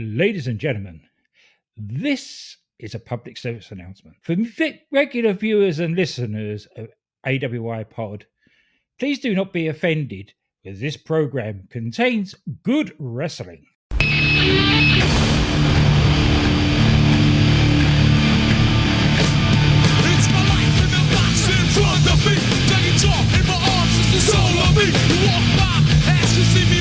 Ladies and gentlemen, this is a public service announcement. For regular viewers and listeners of AWI Pod, please do not be offended because this program contains good wrestling. Front of me. Taking in my arms is the soul of me. You walk by, see me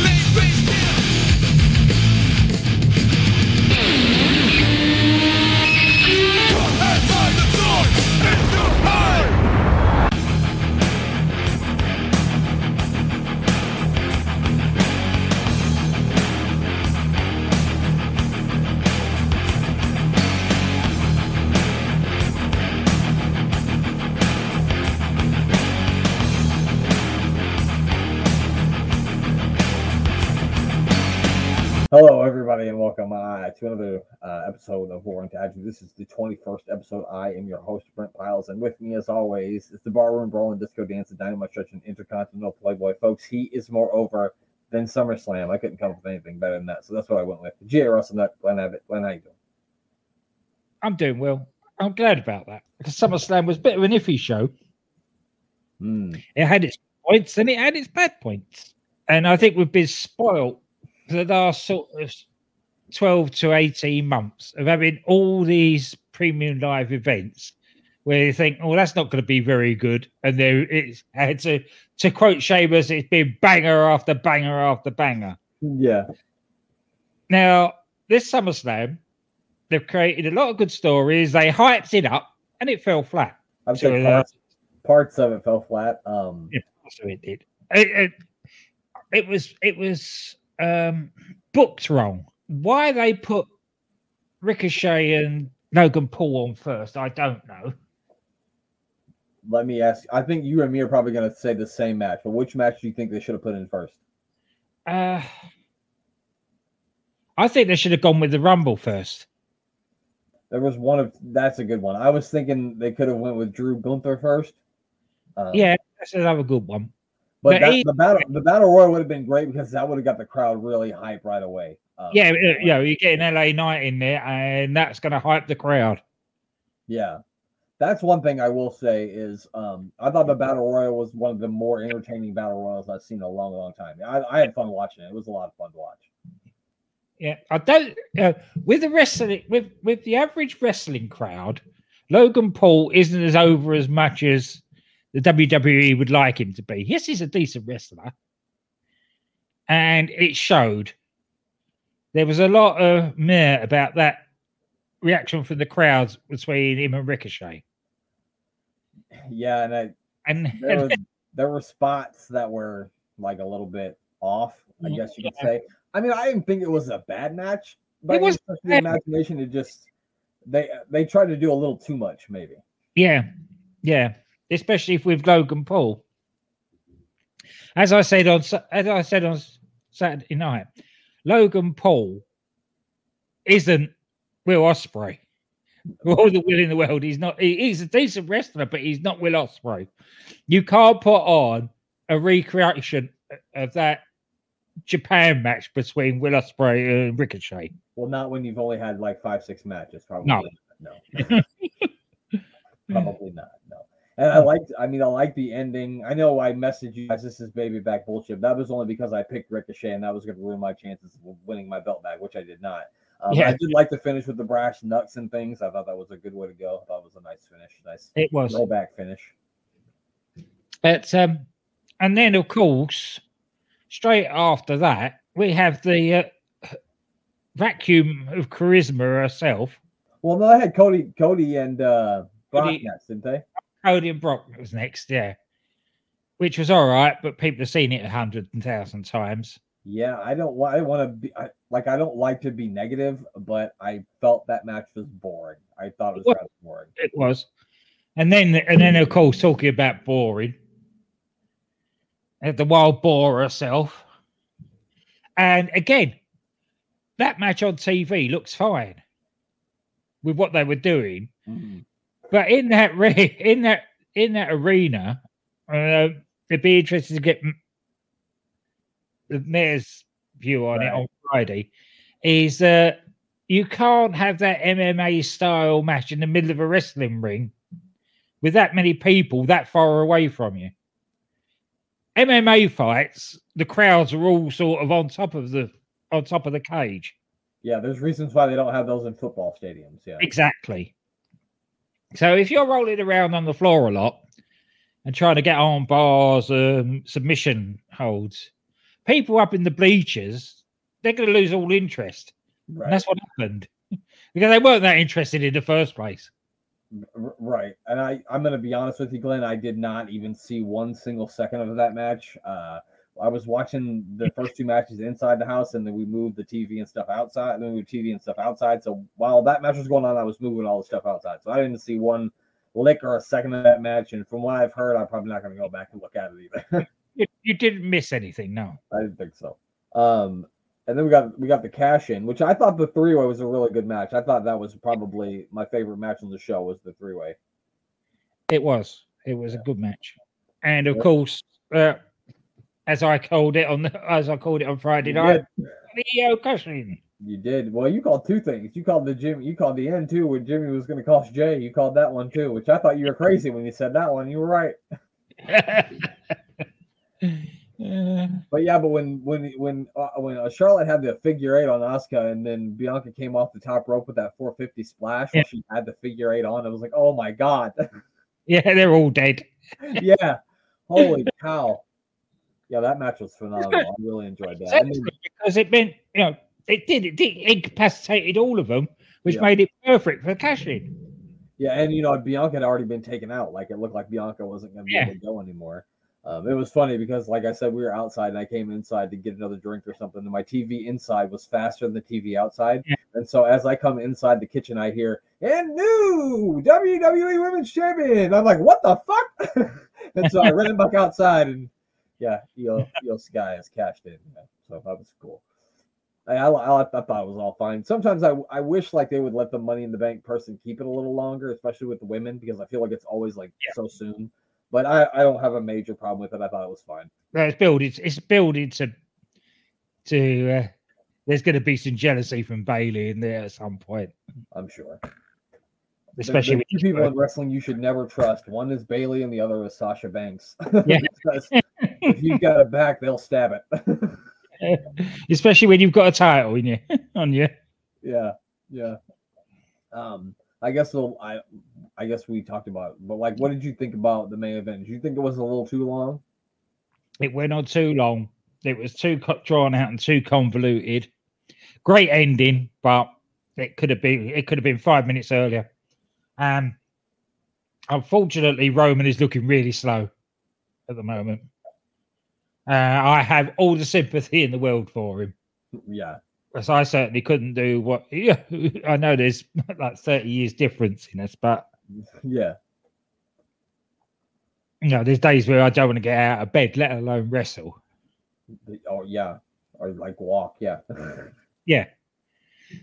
everybody, and welcome uh, to another uh, episode of Warring Tag. This is the 21st episode. I am your host, Brent Piles, and with me, as always, is the Barroom Brawling Disco Dance, and Dynamite Stretch, and Intercontinental Playboy. Folks, he is more over than SummerSlam. I couldn't come up with anything better than that, so that's what I went with. G.A. Wrestle Nut, Glenn Abbott. Glenn, how you doing? I'm doing well. I'm glad about that because SummerSlam was a bit of an iffy show. Hmm. It had its points and it had its bad points. And I think we've been spoiled the last sort of 12 to 18 months of having all these premium live events where you think, oh, that's not going to be very good. And there it's had to, to quote Sheamus, it's been banger after banger after banger. Yeah. Now, this SummerSlam, they've created a lot of good stories. They hyped it up and it fell flat. I'm So, uh, parts, parts of it fell flat. Um, Yeah, so it did. It, it, it was it was um booked wrong. Why they put Ricochet and Logan Paul on first, I don't know. let me ask. I think you and me are probably going to say the same match, but which match do you think they should have put in first? Uh I think they should have gone with the Rumble first. There was one of that's a good one. I was thinking they could have went with Drew Gunther first. Um, Yeah, that's another good one. But that, he- the battle the battle royal would have been great because that would have got the crowd really hype right away. Um, Yeah, uh, you know, you get an LA Knight in there, and that's going to hype the crowd. yeah. That's one thing I will say is um, I thought the battle royal was one of the more entertaining battle royals I've seen in a long, long time. I, I had fun watching it. It was a lot of fun to watch. Yeah, I don't. Uh, with the wrestling, with with the average wrestling crowd, Logan Paul isn't as over as much as the WWE would like him to be. Yes, he's a decent wrestler, and it showed. There was a lot of meh about that reaction from the crowds between him and Ricochet, Yeah, and I, and, there was there were spots that were like a little bit off, I guess you could yeah. say. I mean, I didn't think it was a bad match, but It was the imagination. It just they they tried to do a little too much, maybe. Yeah, yeah, especially if with Logan Paul. As I said on as I said on Saturday night, Logan Paul isn't Will Ospreay. All the will in the world, he's not. he- he's a decent wrestler, but he's not Will Ospreay. You can't put on a recreation of that Japan match between Will Ospreay and Ricochet. Well, not when you've only had like five, six matches. Probably No. no, probably not. No. And I liked. I mean, I like the ending. I know I messaged you guys. This is baby back bullshit. That was only because I picked Ricochet, and that was going to ruin my chances of winning my belt back, which I did not. Um, Yeah. I did like the finish with the brash nuts and things. I thought that was a good way to go. I thought it was a nice finish, nice It was. rollback finish. But um, and then of course, straight after that, we have the uh, vacuum of charisma herself. Well, no, I had Cody, Cody, and uh, Brock Cody- next, didn't they? Cody and Brock was next, yeah, which was all right, but people have seen it a hundred thousand times. Yeah, I don't want. I want to be I, like. I don't like to be negative, but I felt that match was boring. I thought it was of boring. It was, and then and then of course talking about boring, the wild boar herself, and again, that match on TV looks fine with what they were doing. Mm-hmm. But in that re- in that in that arena, uh, it'd be interesting to get the mayor's view on it on Friday. Is uh, you can't have that MMA style match in the middle of a wrestling ring with that many people that far away from you. MMA fights, the crowds are all sort of on top of the on top of the cage. Yeah, there's reasons why they don't have those in football stadiums. Yeah. Exactly. So if you're rolling around on the floor a lot and trying to get on bars, um, submission holds, people up in the bleachers, they're going to lose all interest. Right. And that's what happened because they weren't that interested in the first place. Right. And I, I'm going to be honest with you, Glenn. I did not even see one single second of that match. Uh, I was watching the first two matches inside the house, and then we moved the TV and stuff outside. And then we moved TV and stuff outside. So while that match was going on, I was moving all the stuff outside. So I didn't see one lick or a second of that match. And from what I've heard, I'm probably not going to go back and look at it either. You, you didn't miss anything, no. I didn't think so. Um, and then we got we got the cash in, which I thought the three way was a really good match. I thought that was probably my favorite match on the show was the three way. It was. It was a good match, and of Yeah. course, uh, as I called it on the, as I called it on Friday night, Leo Cushing. You did. Well, you called two things. You called the Jimmy. You called the end too when Jimmy was going to cost Jey. You called that one too, which I thought you were crazy when you said that one. You were right. Uh, But yeah, but when when when uh, when uh, Charlotte had the figure eight on Asuka, and then Bianca came off the top rope with that 450 splash, Yeah. when she had the figure eight on, it was like, oh my god, yeah, they're all dead. yeah, holy cow, yeah, that match was phenomenal. I really enjoyed that. And then- because it meant you know it did it, did, incapacitated all of them, which Yeah. made it perfect for cashing. Yeah, and you know, Bianca had already been taken out. Like it looked like Bianca wasn't going to be Yeah. able to go anymore. Um, it was funny because, like I said, we were outside and I came inside to get another drink or something. And my TV inside was faster than the TV outside. Yeah. And so as I come inside the kitchen, I hear, and new WWE Women's Champion. I'm like, what the fuck? and so I ran back outside and yeah, Io, Iyo Sky has cashed in. Yeah, so that was cool. I, I, I, I thought it was all fine. Sometimes I, I wish like they would let the money in the bank person keep it a little longer, especially with the women, because I feel like it's always like Yeah. so soon. But I, I don't have a major problem with it. I thought it was fine. No, it's building. It's building to to. Uh, there's going to be some jealousy from Bayley in there at some point, I'm sure. especially the, with the two people in wrestling you should never trust. One is Bayley, and the other is Sasha Banks. Yeah. Because if you've got a back, they'll stab it. especially when you've got a title in you on you. yeah, yeah. Um, I guess I, I guess we talked about, it, but like, what did you think about the main event? Did you think it was a little too long? It went on too long. It was too drawn out and too convoluted. Great ending, but it could have been it could have been five minutes earlier. Um, unfortunately, Roman is looking really slow at the moment. Uh, I have all the sympathy in the world for him. Yeah, As I certainly couldn't do what. Yeah, I know there's like thirty years difference in us, but yeah, you know, there's days where I don't want to get out of bed, let alone wrestle. oh yeah, or like walk. Yeah, Yeah.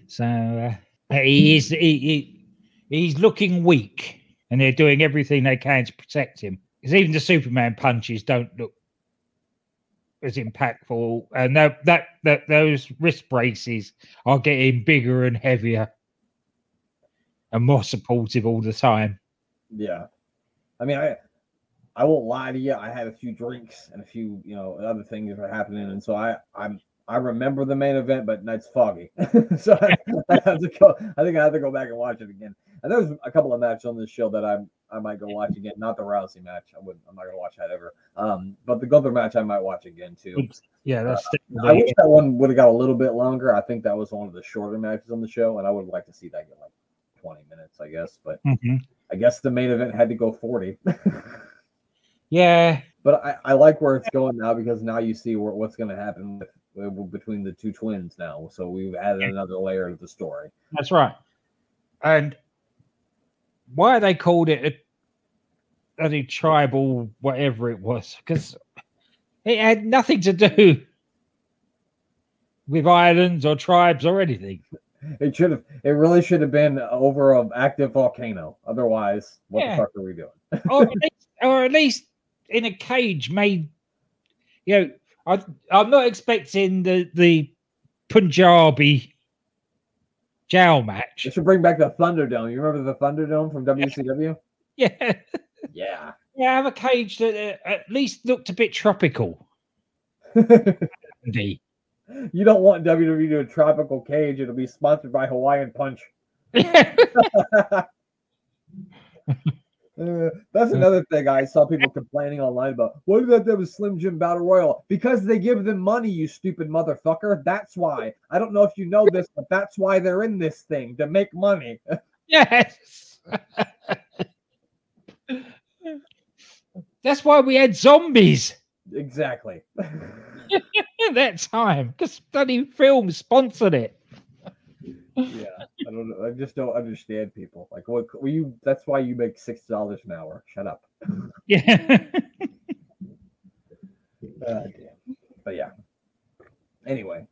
So uh, he is he, he he's looking weak, and they're doing everything they can to protect him. Because even the Superman punches don't look as impactful, and that that that those wrist braces are getting bigger and heavier, and more supportive all the time. yeah. I mean, I I won't lie to you. I had a few drinks and a few, you know, other things were happening, and so I I'm I remember the main event, but it's foggy. so I, I have to go. I think I have to go back and watch it again. And there's a couple of matches on this show that I I might go watch again. Not the Rousey match. I wouldn't. I'm not gonna watch that ever. Um, but the Gunther match I might watch again too. Yeah, that's I wish that one would have got a little bit longer. I think that was one of the shorter matches on the show, and I would like to see that get like 20 minutes, I guess. But Mhm. I guess the main event had to go 40. yeah, but I, I like where it's going now because now you see where, what's going to happen with, between the two twins now. So we've added another layer to the story. That's right. And why they called it a, a tribal, whatever it was, because it had nothing to do with islands or tribes or anything. It should have. It really should have been over an active volcano. Otherwise, what Yeah. the fuck are we doing? or, at least, or at least in a cage made, you know, I, I'm not expecting the, the Punjabi jail match. They should bring back the Thunderdome. You remember the Thunderdome from WCW? Yeah, Yeah. yeah, have a cage that uh, at least looked a bit tropical. You don't want WWE to do a tropical cage. It'll be sponsored by Hawaiian Punch. Uh, that's another thing I saw people complaining online about. What about that a Slim Jim Battle Royal? Because they give them money, you stupid motherfucker. That's why. I don't know if you know this, but that's why they're in this thing to make money. yes. That's why we had zombies exactly. at that time because bloody film sponsored it. yeah, I don't know. I just don't understand people. Like, what? Well, you? That's why you make six dollars an hour. Shut up. Yeah. Uh. But yeah. Anyway,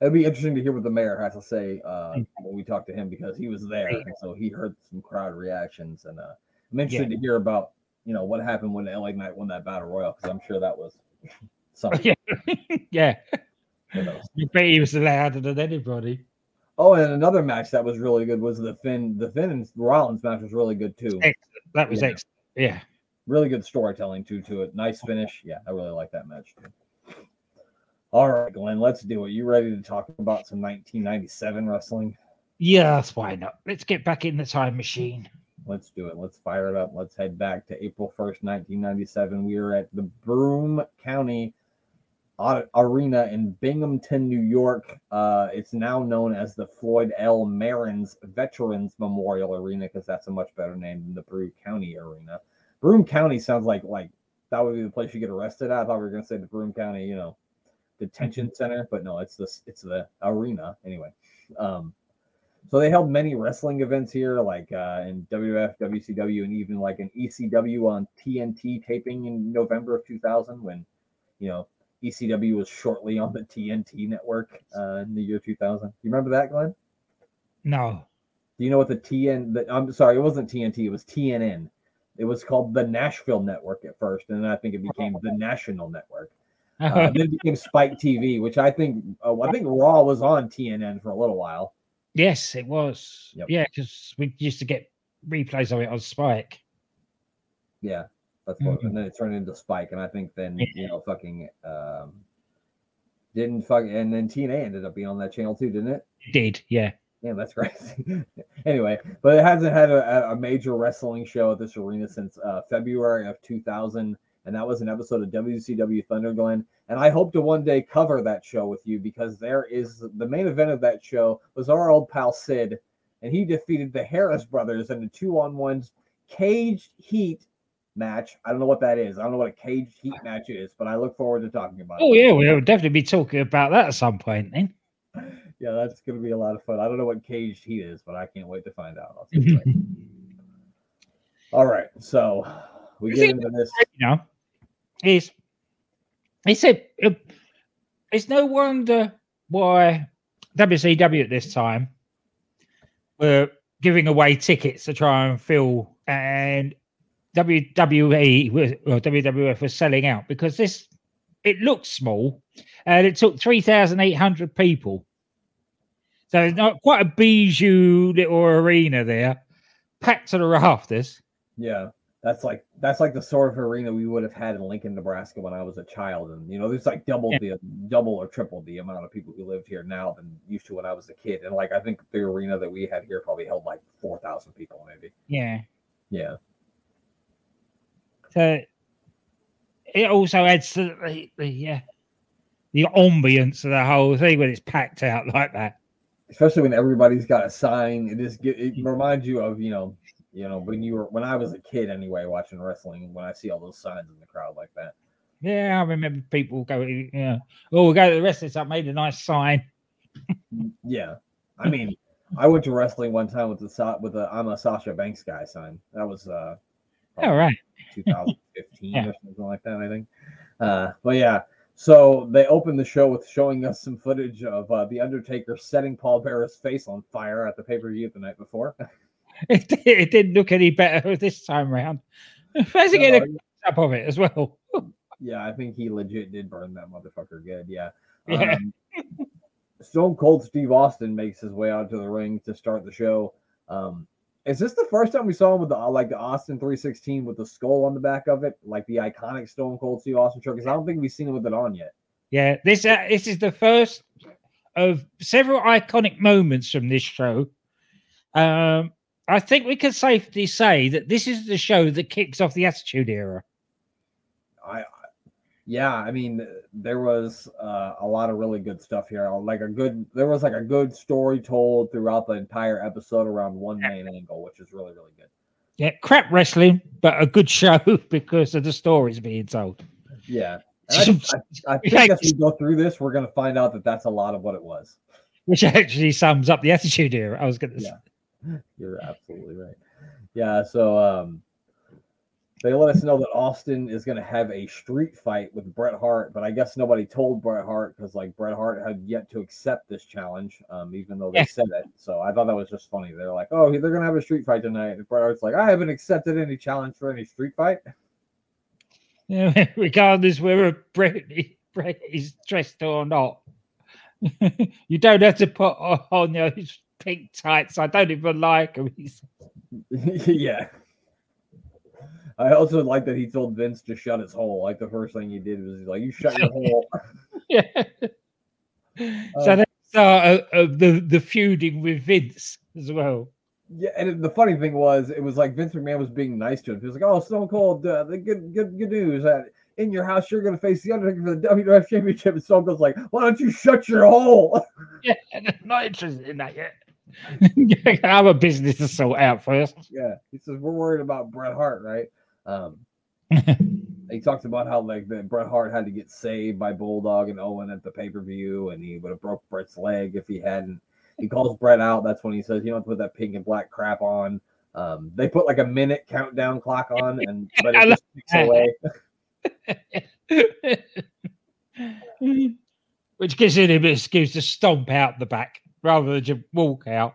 it'd be interesting to hear what the mayor has to say uh, when we talk to him because he was there, and so he heard some crowd reactions, and uh, I'm interested to hear about you know what happened when LA Knight won that battle royal because I'm sure that was something. yeah. yeah. You bet he was louder than anybody. Oh, and another match that was really good was the Finn. The Finn and Rollins match was really good too. Excellent. That was Yeah. excellent. Yeah. really good storytelling too to it. Nice finish. Yeah, I really like that match too. All right, Glenn, let's do it. You ready to talk about some 1997 wrestling? Yes, why not? Let's get back in the time machine. Let's do it. Let's fire it up. Let's head back to April 1st, 1997. We are at the Broome County Arena in Binghamton, New York. Uh, it's now known as the Floyd L. Maines Veterans Memorial Arena because that's a much better name than the Broome County Arena. Broome County sounds like like that would be the place you get arrested at. I thought we were going to say the Broome County, you know, detention center, but no, it's this it's the arena anyway. Um, so they held many wrestling events here, like uh, in WWF, WCW, and even like an ECW on TNT taping in November of 2000 when, you know, ECW was shortly on the TNT network uh, in the year 2000. You remember that, Glenn? No. Do you know what the TN? The, I'm sorry, it wasn't TNT. It was TNN. It was called the Nashville Network at first, and then I think it became the National Network. Uh, then it became Spike TV, which I think uh, I think Raw was on TNN for a little while. Yes, it was. Yep. Yeah, because we used to get replays of it on Spike. Yeah, that's what. Mhm. And then it turned into Spike, and I think then Yeah. you know, fucking um, didn't fuck, and then TNA ended up being on that channel too, didn't it? It did, yeah. Yeah, that's crazy. anyway, but it hasn't had a, a major wrestling show at this arena since uh, February of 2000, and that was an episode of WCW Thunder Glenn. And I hope to one day cover that show with you because there is the main event of that show was our old pal Sid, and he defeated the Harris brothers in a two-on-one caged heat match. I don't know what that is. I don't know what a caged heat match is, but I look forward to talking about oh, it. Oh, yeah, we'll definitely be talking about that at some point then. Yeah, that's going to be a lot of fun. I don't know what caged heat is, but I can't wait to find out. I'll tell you later. All right, so we Is get into this. you know, it's it's a- it's no wonder why WCW at this time were giving away tickets to try and fill, and WWE or WWF was selling out because this it looked small and it took three thousand eight hundred people. So it's not quite a bijou little arena there, packed to the rafters. Yeah, that's like that's like the sort of arena we would have had in Lincoln, Nebraska when I was a child, and you know, there's like double the double or triple the amount of people who lived here now than used to when I was a kid. And like I think the arena that we had here probably held like four thousand people, maybe. Yeah. Yeah, So it also adds to the the, uh, the ambience of the whole thing when it's packed out like that. especially when everybody's got a sign. It just it reminds you of you know you know when you were when I was a kid anyway watching wrestling when I see all those signs in the crowd like that. Yeah, I remember people going, yeah, oh, we'll go to the wrestling. I made a nice sign. Yeah, I mean, I went to wrestling one time with the Sa- with the I'm a Sasha Banks guy sign. That was uh, All right. 2015 Yeah. or something like that, I think. Uh, but yeah, so they opened the show with showing us some footage of uh, the Undertaker setting Paul Bearer's face on fire at the pay per view the night before. It, it didn't look any better this time round. First, No, get a up of it as well. yeah, I think he legit did burn that motherfucker good. Yeah. Yeah. Um, Stone Cold Steve Austin makes his way out to the ring to start the show. Um, is this the first time we saw him with the like the Austin 316 with the skull on the back of it, like the iconic Stone Cold Steve Austin shirt? Because I don't think we've seen him with it on yet. Yeah, this uh, this is the first of several iconic moments from this show. Um, I think we can safely say that this is the show that kicks off the Attitude Era. I, yeah, I mean, there was uh, a lot of really good stuff here. Like a good, there was like a good story told throughout the entire episode around one main angle, which is really really good. Yeah, crap wrestling, but a good show because of the stories being told. Yeah, I, I, I think as we go through this, we're going to find out that that's a lot of what it was. Which actually sums up the Attitude Era. I was going to say. You're absolutely right. Yeah, so um, they let us know that Austin is going to have a street fight with Bret Hart, but I guess nobody told Bret Hart because like Bret Hart had yet to accept this challenge, um, even though they Yeah. said it. So I thought that was just funny. They're like, "Oh, they're going to have a street fight tonight," and Bret Hart's like, "I haven't accepted any challenge for any street fight." Yeah, regardless whether Bret, Brett is dressed or not. you don't have to put on those pink tights. I don't even like them. yeah. I also like that he told Vince to shut his hole. Like the first thing he did was he's like, "You shut your hole." yeah. Uh, so that's uh, of the the feuding with Vince as well. Yeah, and the funny thing was, it was like Vince McMahon was being nice to him. He was like, "Oh, Stone Cold, uh, the good, good, good news that in your house you're going to face the Undertaker for the WWF Championship." And Stone Cold's like, "Why don't you shut your hole?" Yeah, not interested in that yet. I have a business to sort out first. yeah, he says we're worried about Bret Hart, right? Um, he talks about how like the Bret Hart had to get saved by Bulldog and Owen at the pay per view, and he would have broke Bret's leg if he hadn't. He calls Bret out. That's when he says, "You don't put that pink and black crap on." Um, they put like a minute countdown clock on, and but it just ticks that. away. Which gives him an excuse to stomp out the back rather than just walk out.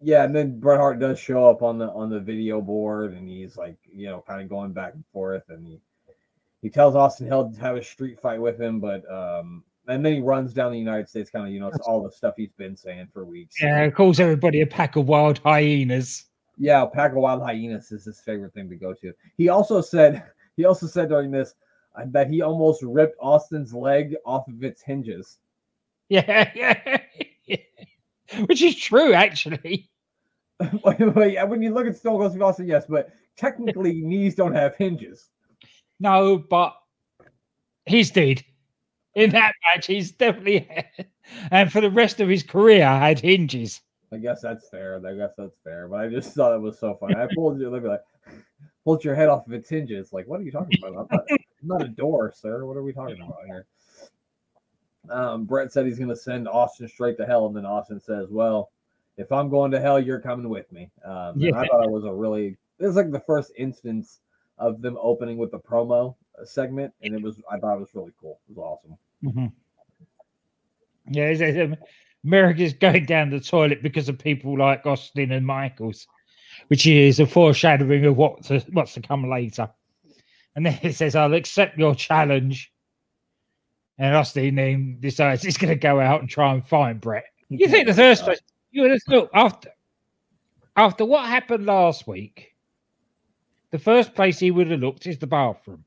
Yeah, and then Bret Hart does show up on the on the video board, and he's like, you know, kind of going back and forth, and he he tells Austin Hill to have a street fight with him, but um, and then he runs down the United States, kind of, you know, it's all the stuff he's been saying for weeks. Yeah, calls everybody a pack of wild hyenas. Yeah, pack of wild hyenas is his favorite thing to go to. He also said he also said during this that he almost ripped Austin's leg off of its hinges. Yeah, yeah. Which is true, actually. When you look at Stone Cold Steve Austin, yes, but technically knees don't have hinges. No, but he's did. In that match, he's definitely and for the rest of his career had hinges. I guess that's fair. I guess that's fair. But I just thought it was so funny. I pulled you, like, pulled your head off of its hinges. Like, what are you talking about? I'm not, I'm not a door, sir. What are we talking about here? Um, Bret said he's going to send Austin straight to hell, and then Austin says, "Well, if I'm going to hell, you're coming with me." Um, and I thought it was a really. It was like the first instance of them opening with the promo uh, segment, and it was. I thought it was really cool. It was awesome. Mhm. Yeah, it's- um, America's going down the toilet because of people like Austin and Michaels, which is a foreshadowing of what to, what's to come later. And then it says, "I'll accept your challenge." And Austin then decides he's going to go out and try and find Bret. You think the first place you would have thought after after what happened last week, the first place he would have looked is the bathroom.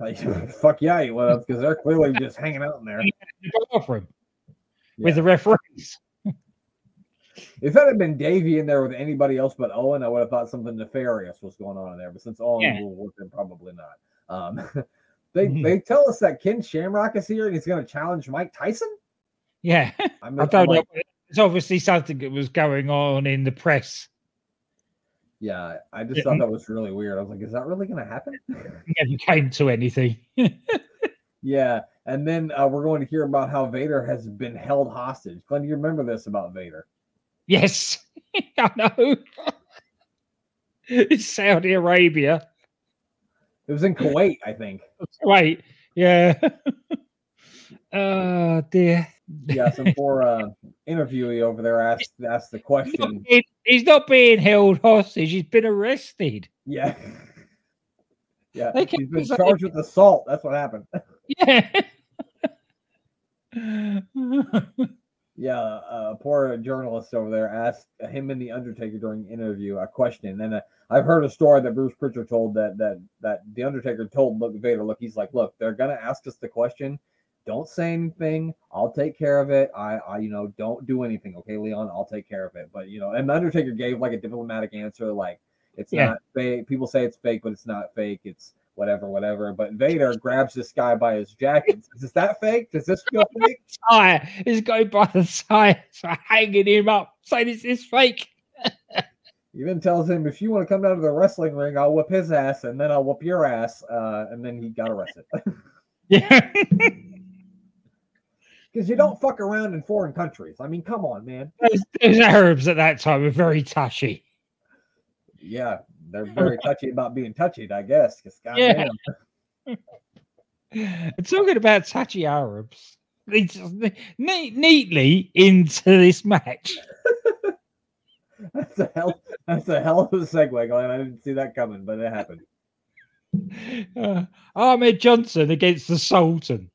Like, fuck yeah, he would have because they're clearly just hanging out in there. The bathroom Yeah. with the referees. If that had been Davey in there with anybody else but Owen, I would have thought something nefarious was going on in there. But since Owen Yeah. work, then probably not. Um, they Mhm. they tell us that Ken Shamrock is here and he's going to challenge Mike Tyson. Yeah. I, mean, I I'm don't know. like, It's obviously something that was going on in the press. Yeah, I just Yeah. thought that was really weird. I was like, is that really going to happen? Never came to anything. yeah, and then uh, we're going to hear about how Vader has been held hostage. Glenn, do you remember this about Vader? yes, I know. it's Saudi Arabia. It was in Kuwait, I think. Wait, yeah. oh dear. Yeah, some poor uh, interviewee over there asked asked the He's not, question. being, he's not being held hostage. He's been arrested. Yeah. Yeah, They he's been charged with assault. That's what happened. Yeah. Yeah, uh, a poor journalist over there asked him and the Undertaker during the interview a question, and uh, I've heard a story that Bruce Pritchard told that that that the Undertaker told look Vader, look, he's like, look, they're gonna ask us the question. Don't say anything. I'll take care of it. I, I, you know, don't do anything. Okay, Leon, I'll take care of it. But you know, and the Undertaker gave like a diplomatic answer, like it's Yeah. not fake. People say it's fake, but it's not fake. It's whatever, whatever. But Vader grabs this guy by his jacket. Is that fake? Does this feel fake? Tire is going by the side, so hanging him up, saying this is fake. He then tells him, if you want to come down to the wrestling ring, I'll whip his ass and then I'll whip your ass. Uh, and then he got arrested. Yeah. Because you don't fuck around in foreign countries. I mean, come on, man. those, those Arabs at that time were very touchy. Yeah, they're very touchy about being touchy, I guess. Yeah. goddamn. Talking about touchy Arabs, they just ne- neatly into this match. That's a hell. That's a hell of a segue, Glenn. I didn't see that coming, but it happened. Uh, Ahmed Johnson against the Sultan.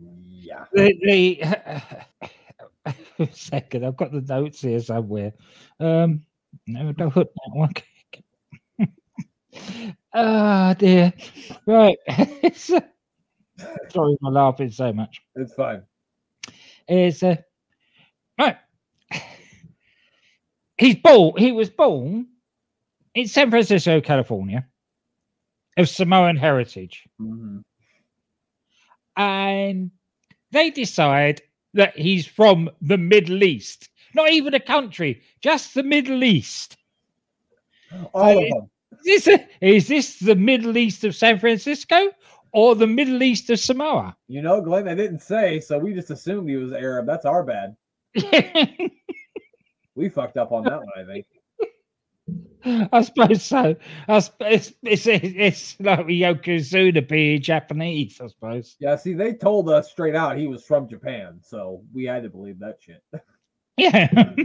Yeah. The, the second, I've got the notes here somewhere. Um, no, don't put that one. Ah, dear. Right. Sorry for laughing so much. It's fine. It's uh, right. He's born. He was born in San Francisco, California, of Samoan heritage. Mhm. and they decide that he's from the Middle East, not even a country, just the Middle East. All of them. Is this, is this the Middle East of San Francisco or the Middle East of Samoa? You know, Glenn, they didn't say, so we just assumed he was Arab. That's our bad. We fucked up on that one, I think. I suppose so. I suppose it's, it's, it's like Yokozuna being Japanese, I suppose. Yeah, see, they told us straight out he was from Japan, so we had to believe that shit. Yeah.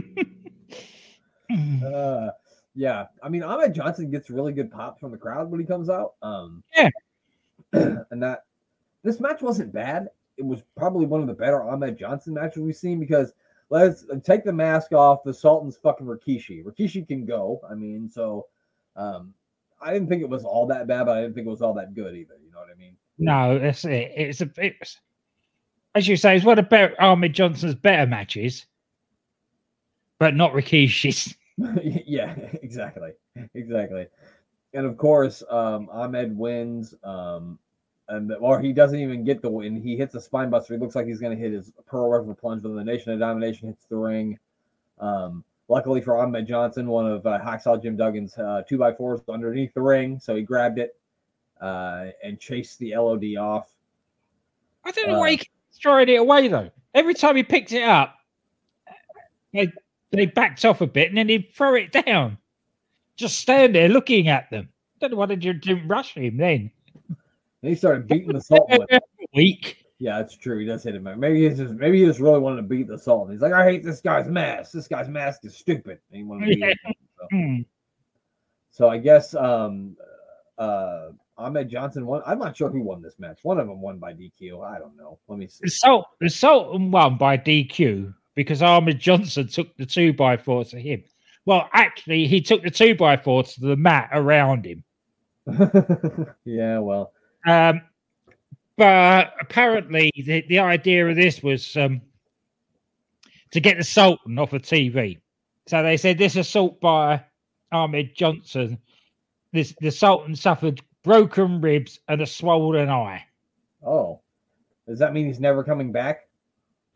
Uh, yeah, I mean, Ahmed Johnson gets really good pops from the crowd when he comes out. Um, Yeah. and that this match wasn't bad. It was probably one of the better Ahmed Johnson matches we've seen because let's take the mask off. The Sultan's fucking Rikishi. Rikishi can go. I mean, so um, I didn't think it was all that bad, but I didn't think it was all that good either. You know what I mean? No, that's it. It's a it's as you say, it's one of better Ahmed Johnson's better matches, but not Rikishi's. yeah, exactly, exactly. And of course, um, Ahmed wins, um, and or he doesn't even get the win. He hits a spine buster. He looks like he's going to hit his Pearl River plunge, but the Nation of Domination hits the ring. Um, luckily for Ahmed Johnson, one of uh, Hacksaw Jim Duggan's uh, two by fours underneath the ring, so he grabbed it uh, and chased the LOD off. I don't know Uh. why he keeps throwing it away though. Every time he picked it up, they they backed off a bit and then he'd throw it down. Just stand there looking at them. Don't know why they didn't rush him then. And he started beating the it. Weak. Yeah, that's true. He does hit him. Maybe he's just maybe he just really wanted to beat the Sultan. He's like, I hate this guy's mask. This guy's mask is stupid. And he wanted beat Yeah. So, Hmm. so I guess um uh Ahmed Johnson won. I'm not sure who won this match. One of them won by DQ. I don't know. Let me see. The Sultan won by DQ because Ahmed Johnson took the two by four to him. Well, actually, he took the two by four to the mat around him. yeah, well, Um, but apparently, the, the idea of this was um, to get the Sultan off of TV. So they said this assault by Ahmed Johnson. This the Sultan suffered broken ribs and a swollen eye. oh, does that mean he's never coming back?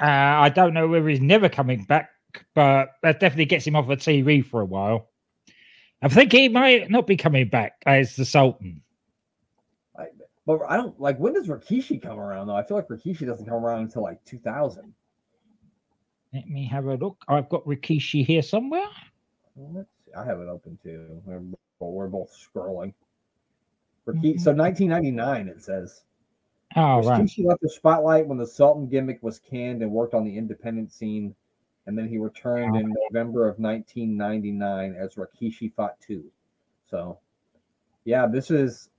Uh, I don't know whether he's never coming back, but that definitely gets him off of TV for a while. I think he might not be coming back as the Sultan. But I don't like when does Rikishi come around though? I feel like Rikishi doesn't come around until like 2000. Let me have a look. I've got Rikishi here somewhere. Let's see. I have it open too. We're, we're both scrolling. Rikishi, so 1999 it says. Oh, right. Rikishi left the spotlight when the Sultan gimmick was canned and worked on the independent scene, and then he returned in November of 1999 as Rikishi Phatu. So, yeah, this is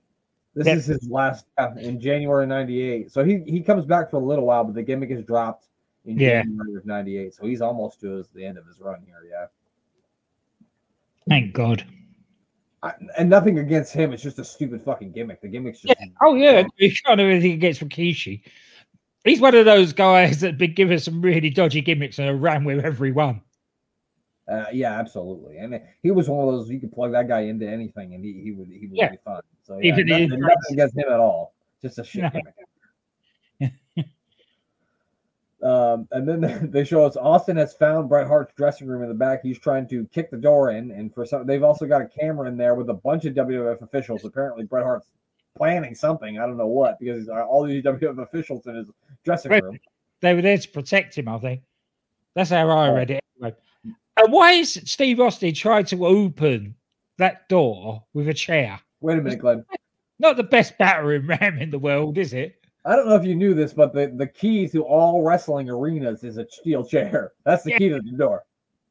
This is his last uh, in January '98. So he he comes back for a little while, but the gimmick is dropped in Yeah. January of '98. So he's almost to his, the end of his run here. Yeah. Thank God. I, and nothing against him. It's just a stupid fucking gimmick. The gimmick's just Oh yeah, you can't do anything against Rikishi. He's one of those guys that been given some really dodgy gimmicks and ran with everyone. Uh, yeah, absolutely. And he was one of those you could plug that guy into anything, and he, he would he would Yeah. be fun. So yeah, nothing, in- nothing against him at all. Just a shit No. gimmick. Um, and then they show us Austin has found Bret Hart's dressing room in the back. He's trying to kick the door in, and for some, they've also got a camera in there with a bunch of WWF officials. Apparently, Bret Hart's planning something. I don't know what because he's all these WWF officials in his dressing room. They were there to protect him, I think. That's how I read it anyway. And why is Steve Austin trying to open that door with a chair? Wait a minute, Glenn. Not the best battering ram in the world, is it? I don't know if you knew this, but the, the key to all wrestling arenas is a steel chair. That's the key to the door.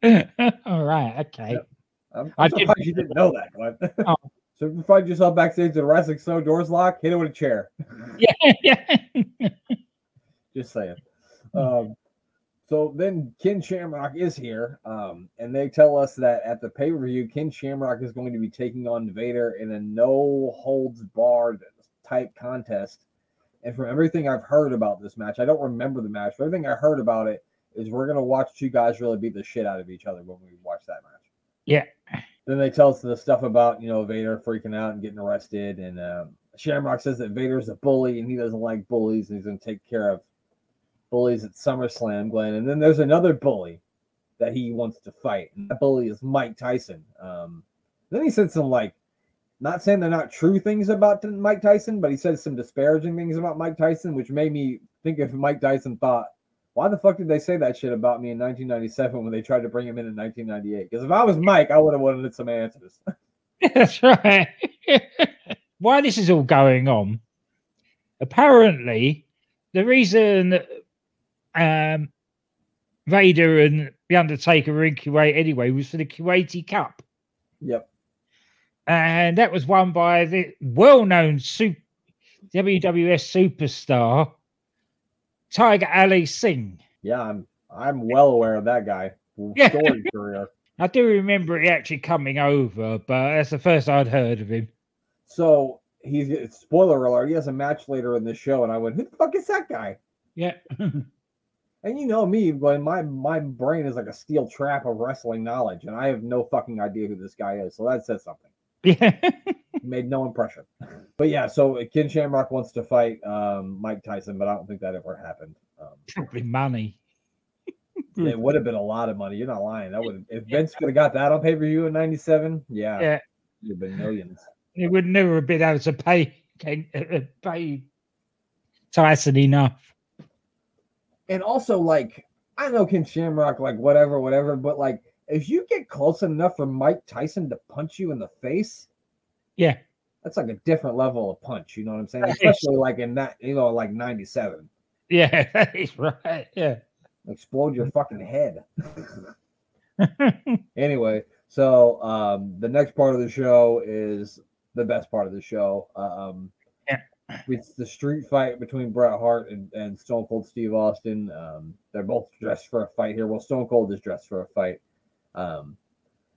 All right, okay. Yep. I'm, I'm didn't- surprised you didn't know that, Glenn. Oh. so if you find yourself backstage at a wrestling show, doors locked, hit it with a chair. Yeah, yeah. Just saying. Um, so then Ken Shamrock is here, um, and they tell us that at the pay per view, Ken Shamrock is going to be taking on Vader in a no holds barred type contest. And from everything I've heard about this match, I don't remember the match, but everything I heard about it is we're going to watch two guys really beat the shit out of each other when we watch that match. Yeah. Then they tell us the stuff about you know Vader freaking out and getting arrested, and um, Shamrock says that Vader's a bully and he doesn't like bullies, and he's going to take care of bullies at SummerSlam, Glenn. And then there's another bully that he wants to fight, and that bully is Mike Tyson. Um, then he said some like, not saying they're not true things about Mike Tyson, but he said some disparaging things about Mike Tyson, which made me think if Mike Tyson thought, why the fuck did they say that shit about me in 1997 when they tried to bring him in in 1998? Because if I was Mike, I would have wanted some answers. That's right. Why this is all going on? Apparently, the reason that, um, Vader and the Undertaker were in Kuwait anyway was for the Kuwaiti Cup, yep. And that was won by the well-known super, WWS superstar Tiger Ali Singh. Yeah, I'm I'm well aware of that guy. Yeah. Story career. I do remember it actually coming over, but that's the first I'd heard of him. So he's spoiler alert. He has a match later in the show, and I went, "Who the fuck is that guy?" Yeah. And you know me, when my my brain is like a steel trap of wrestling knowledge, and I have no fucking idea who this guy is. So that says something. Yeah. Made no impression. But yeah, so Ken Shamrock wants to fight um, Mike Tyson, but I don't think that ever happened. Um, Probably money. it would have been a lot of money. You're not lying. That would if Vince could have got that on pay per view in '97. Yeah, Yeah. it'd have been millions. He would never have been able to pay uh, pay Tyson enough. and also like I know Ken Shamrock, like whatever, whatever, but like if you get close enough for Mike Tyson to punch you in the face, Yeah. that's like a different level of punch. You know what I'm saying? Especially like in that, you know, like '97, Yeah, that is right. Yeah. explode your fucking head. anyway, so um, the next part of the show is the best part of the show. Um, Yeah. It's the street fight between Bret Hart and, and Stone Cold Steve Austin. Um, they're both dressed for a fight here. Well, Stone Cold is dressed for a fight. Um,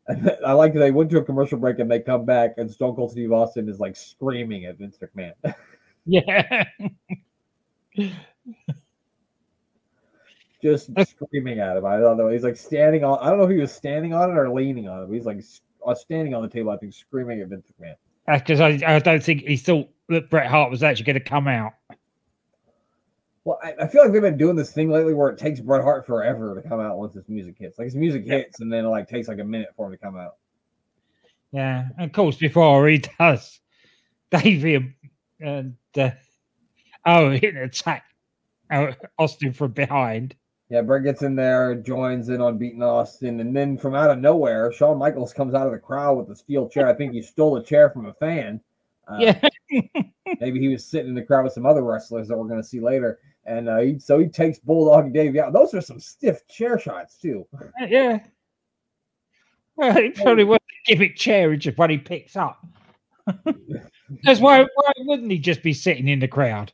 and I like that they went to a commercial break and they come back and Stone Cold Steve Austin is like screaming at Vince McMahon. yeah. just screaming at him. I don't know. He's like standing on. I don't know if he was standing on it or leaning on it. But he's like uh, standing on the table. I think screaming at Vince McMahon. Because I, I don't think he thought that Bret Hart was actually going to come out. Well, I, I feel like they've been doing this thing lately where it takes Bret Hart forever to come out once his music hits. Like his music Yeah. hits and then it like takes like a minute for him to come out. Yeah. And of course, before he does, Davey and uh, oh, hit an attack uh, Austin from behind. Yeah, Bret gets in there, joins in on beating Austin, and then from out of nowhere, Shawn Michaels comes out of the crowd with a steel chair. I think he stole a chair from a fan. Uh, Yeah. maybe he was sitting in the crowd with some other wrestlers that we're going to see later. And uh, he, so he takes Bulldog and Davey out. Those are some stiff chair shots too. yeah. Well, he probably was a gimmick chair, is what he picks up. Because why, why wouldn't he just be sitting in the crowd?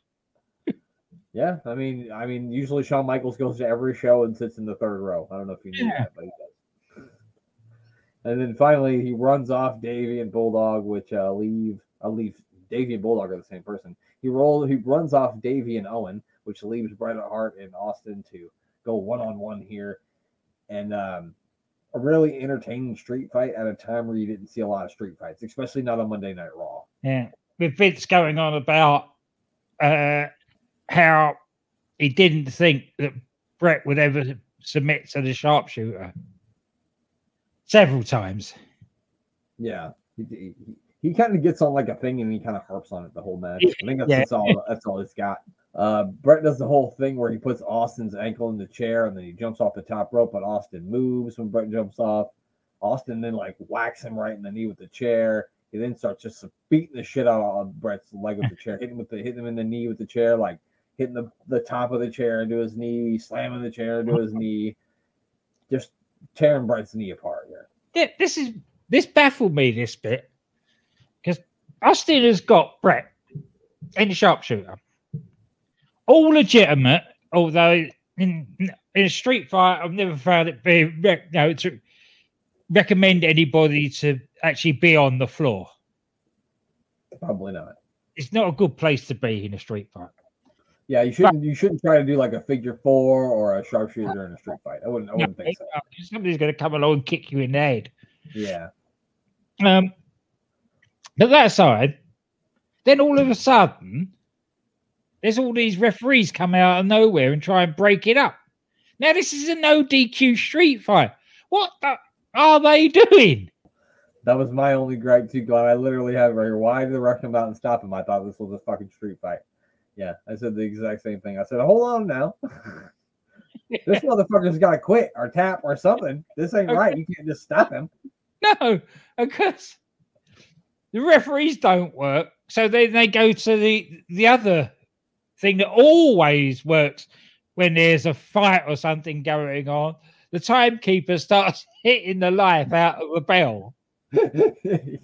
Yeah, I mean, I mean, usually Shawn Michaels goes to every show and sits in the third row. I don't know if you knew Yeah. that, but he does. And then finally, he runs off Davey and Bulldog, which uh, leave uh, leave Davey and Bulldog are the same person. He rolls, he runs off Davey and Owen, which leaves Bret Hart and Austin to go one on one here, and um, a really entertaining street fight at a time where you didn't see a lot of street fights, especially not on Monday Night Raw. Yeah. With Vince going on about uh, how he didn't think that Bret would ever submit to the sharpshooter several times. Yeah, he, he, he kind of gets on like a thing and he kind of harps on it the whole match. I think that's, Yeah. that's all. That's all he's got. Uh, Bret does the whole thing where he puts Austin's ankle in the chair and then he jumps off the top rope, but Austin moves when Bret jumps off. Austin then like whacks him right in the knee with the chair. He then starts just beating the shit out of Bret's leg with the chair, hitting him with the hitting him in the knee with the chair, like hitting the, the top of the chair into his knee, slamming the chair into his knee, just tearing Bret's knee apart here. Yeah, this is this baffled me this bit because Austin has got Bret in the sharpshooter, all legitimate. Although in in a street fight, I've never found it be rec- no to recommend anybody to actually be on the floor. Probably not. It's not a good place to be in a street fight. Yeah, you shouldn't you shouldn't try to do like a figure four or a sharpshooter in a street fight. I wouldn't I wouldn't think so. somebody's going to come along and kick you in the head. Yeah. Um, but that aside, then all of a sudden, there's all these referees come out of nowhere and try and break it up. Now, this is a no DQ street fight. What the are they doing? That was my only gripe too, Glenn. I literally have it right here. Why did the ref come out and stop him? I thought this was a fucking street fight. Yeah, I said the exact same thing. I said, hold on now. this motherfucker's got to quit or tap or something. This ain't right. You can't just stop him. No, because the referees don't work. So then they go to the the other thing that always works when there's a fight or something going on. The timekeeper starts hitting the life out of the bell. they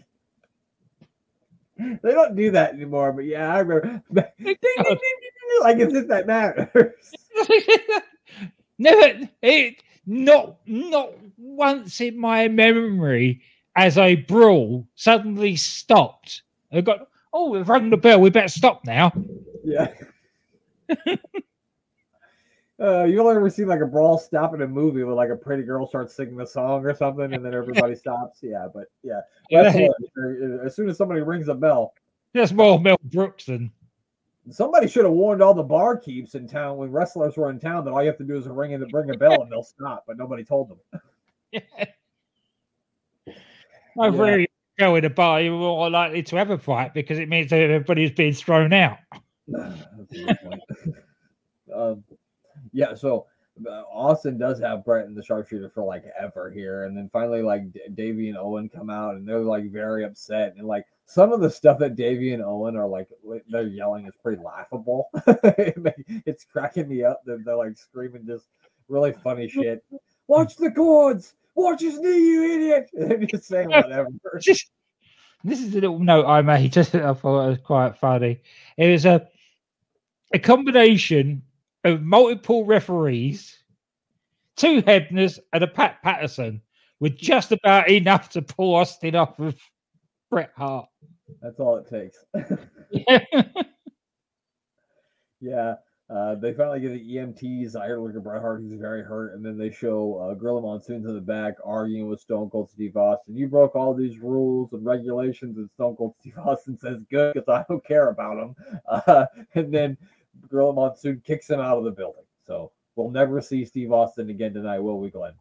don't do that anymore, but yeah, I remember. Like as if that matters. Never, it, not not once in my memory as a brawl suddenly stopped. I got oh, we've rung the bell. We better stop now. Yeah. Uh, you only ever see like a brawl stop in a movie where like a pretty girl starts singing a song or something and then everybody stops. Yeah, but yeah, that's hilarious. as soon as somebody rings a bell, That's more Mel Brooks and somebody should have warned all the barkeeps in town when wrestlers were in town that all you have to do is ring and ring a bell and they'll stop, but nobody told them. over Yeah. here. Go in a bar, you're more likely to have a fight because it means that everybody's being thrown out. That's a good point. um, yeah, so uh, Austin does have Bret the sharpshooter for like ever here, and then finally like Davey and Owen come out, and they're like very upset, and like some of the stuff that Davey and Owen are like they're yelling is pretty laughable. It's cracking me up. They're, they're like screaming just really funny shit. Watch the cords. Watch his knee, you idiot! And they're just saying whatever. Just- this is a little note I made. Just I thought it was quite funny. It was a a combination of multiple referees, two Hebners, and a Pat Patterson were just about enough to pull Austin off of Bret Hart. That's all it takes. Yeah, uh, they finally get the EMTs. I heard look at Bret Hart, he's very hurt, and then they show uh, Gorilla Monsoon's in the back arguing with Stone Cold Steve Austin. You broke all these rules and regulations, and Stone Cold Steve Austin says, "Good, because I don't care about them." Uh, and then Gorilla Monsoon kicks him out of the building. So we'll never see Steve Austin again tonight, will we, Glenn?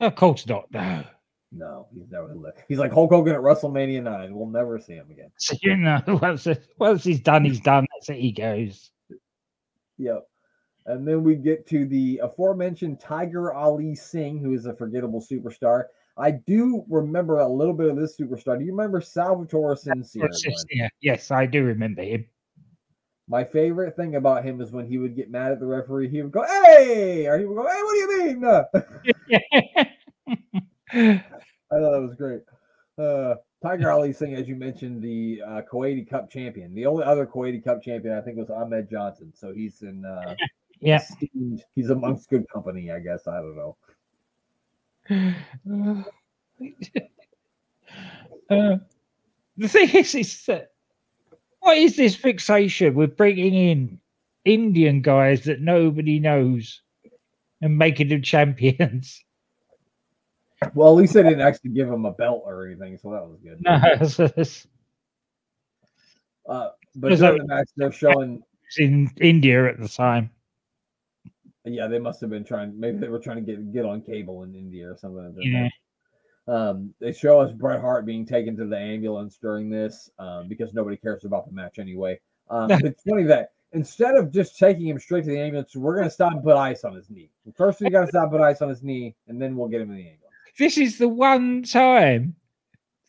of course not. No. No, he's never. He's like Hulk Hogan at WrestleMania nine. We'll never see him again. You know, once, once he's done, he's done. That's it. He goes. Yep. And then we get to the aforementioned Tiger Ali Singh, who is a forgettable superstar. I do remember a little bit of this superstar. Do you remember Salvatore Sincere? Yeah, yes, I do remember him. My favorite thing about him is when he would get mad at the referee, he would go, "Hey!" or he would go, "Hey, what do you mean?" I thought that was great. Uh, Tiger Ali Singh, as you mentioned, the uh, Kuwaiti Cup champion. The only other Kuwaiti Cup champion, I think, was Ahmed Johnson. So he's in. Uh, Yeah. esteemed- he's amongst good company, I guess. I don't know. Uh, the thing is, is that what is this fixation with bringing in Indian guys that nobody knows and making them champions? Well, at least they didn't actually give him a belt or anything, so that was good. No, Uh, but during the match, they're showing. in India at the time. Yeah, they must have been trying. Maybe they were trying to get get on cable in India or something. like. Yeah. Um, they show us Bret Hart being taken to the ambulance during this um, because nobody cares about the match anyway. Um, it's funny that instead of just taking him straight to the ambulance, we're going to stop and put ice on his knee. First, we got to stop and put ice on his knee, and then we'll get him in the ambulance. This is the one time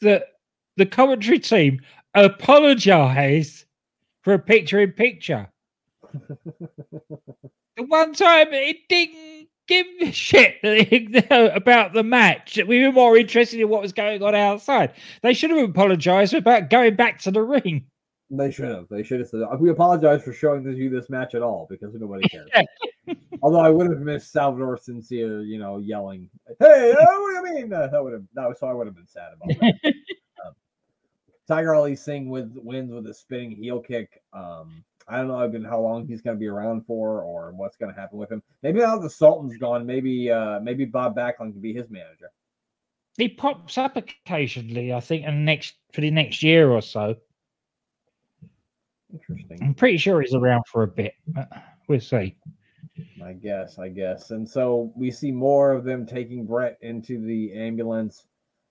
that the commentary team apologized for a picture in picture. the one time it didn't give a shit about the match. We were more interested in what was going on outside. They should have apologized about going back to the ring. They should have. They should have said, "We apologize for showing you this match at all because nobody cares." Although I would have missed Salvatore Sincere, you know, yelling, "Hey, oh, what do you mean?" Uh, that would have no, so I would have been sad about that. um, Tiger Ali Singh with wins with a spinning heel kick. Um, I don't know even how long he's going to be around for, or what's going to happen with him. Maybe now the Sultan's gone, maybe uh, maybe Bob Backlund can be his manager. He pops up occasionally, I think, and next for the next year or so. Interesting. I'm pretty sure he's around for a bit. We'll see. I guess, I guess. And so we see more of them taking Bret into the ambulance.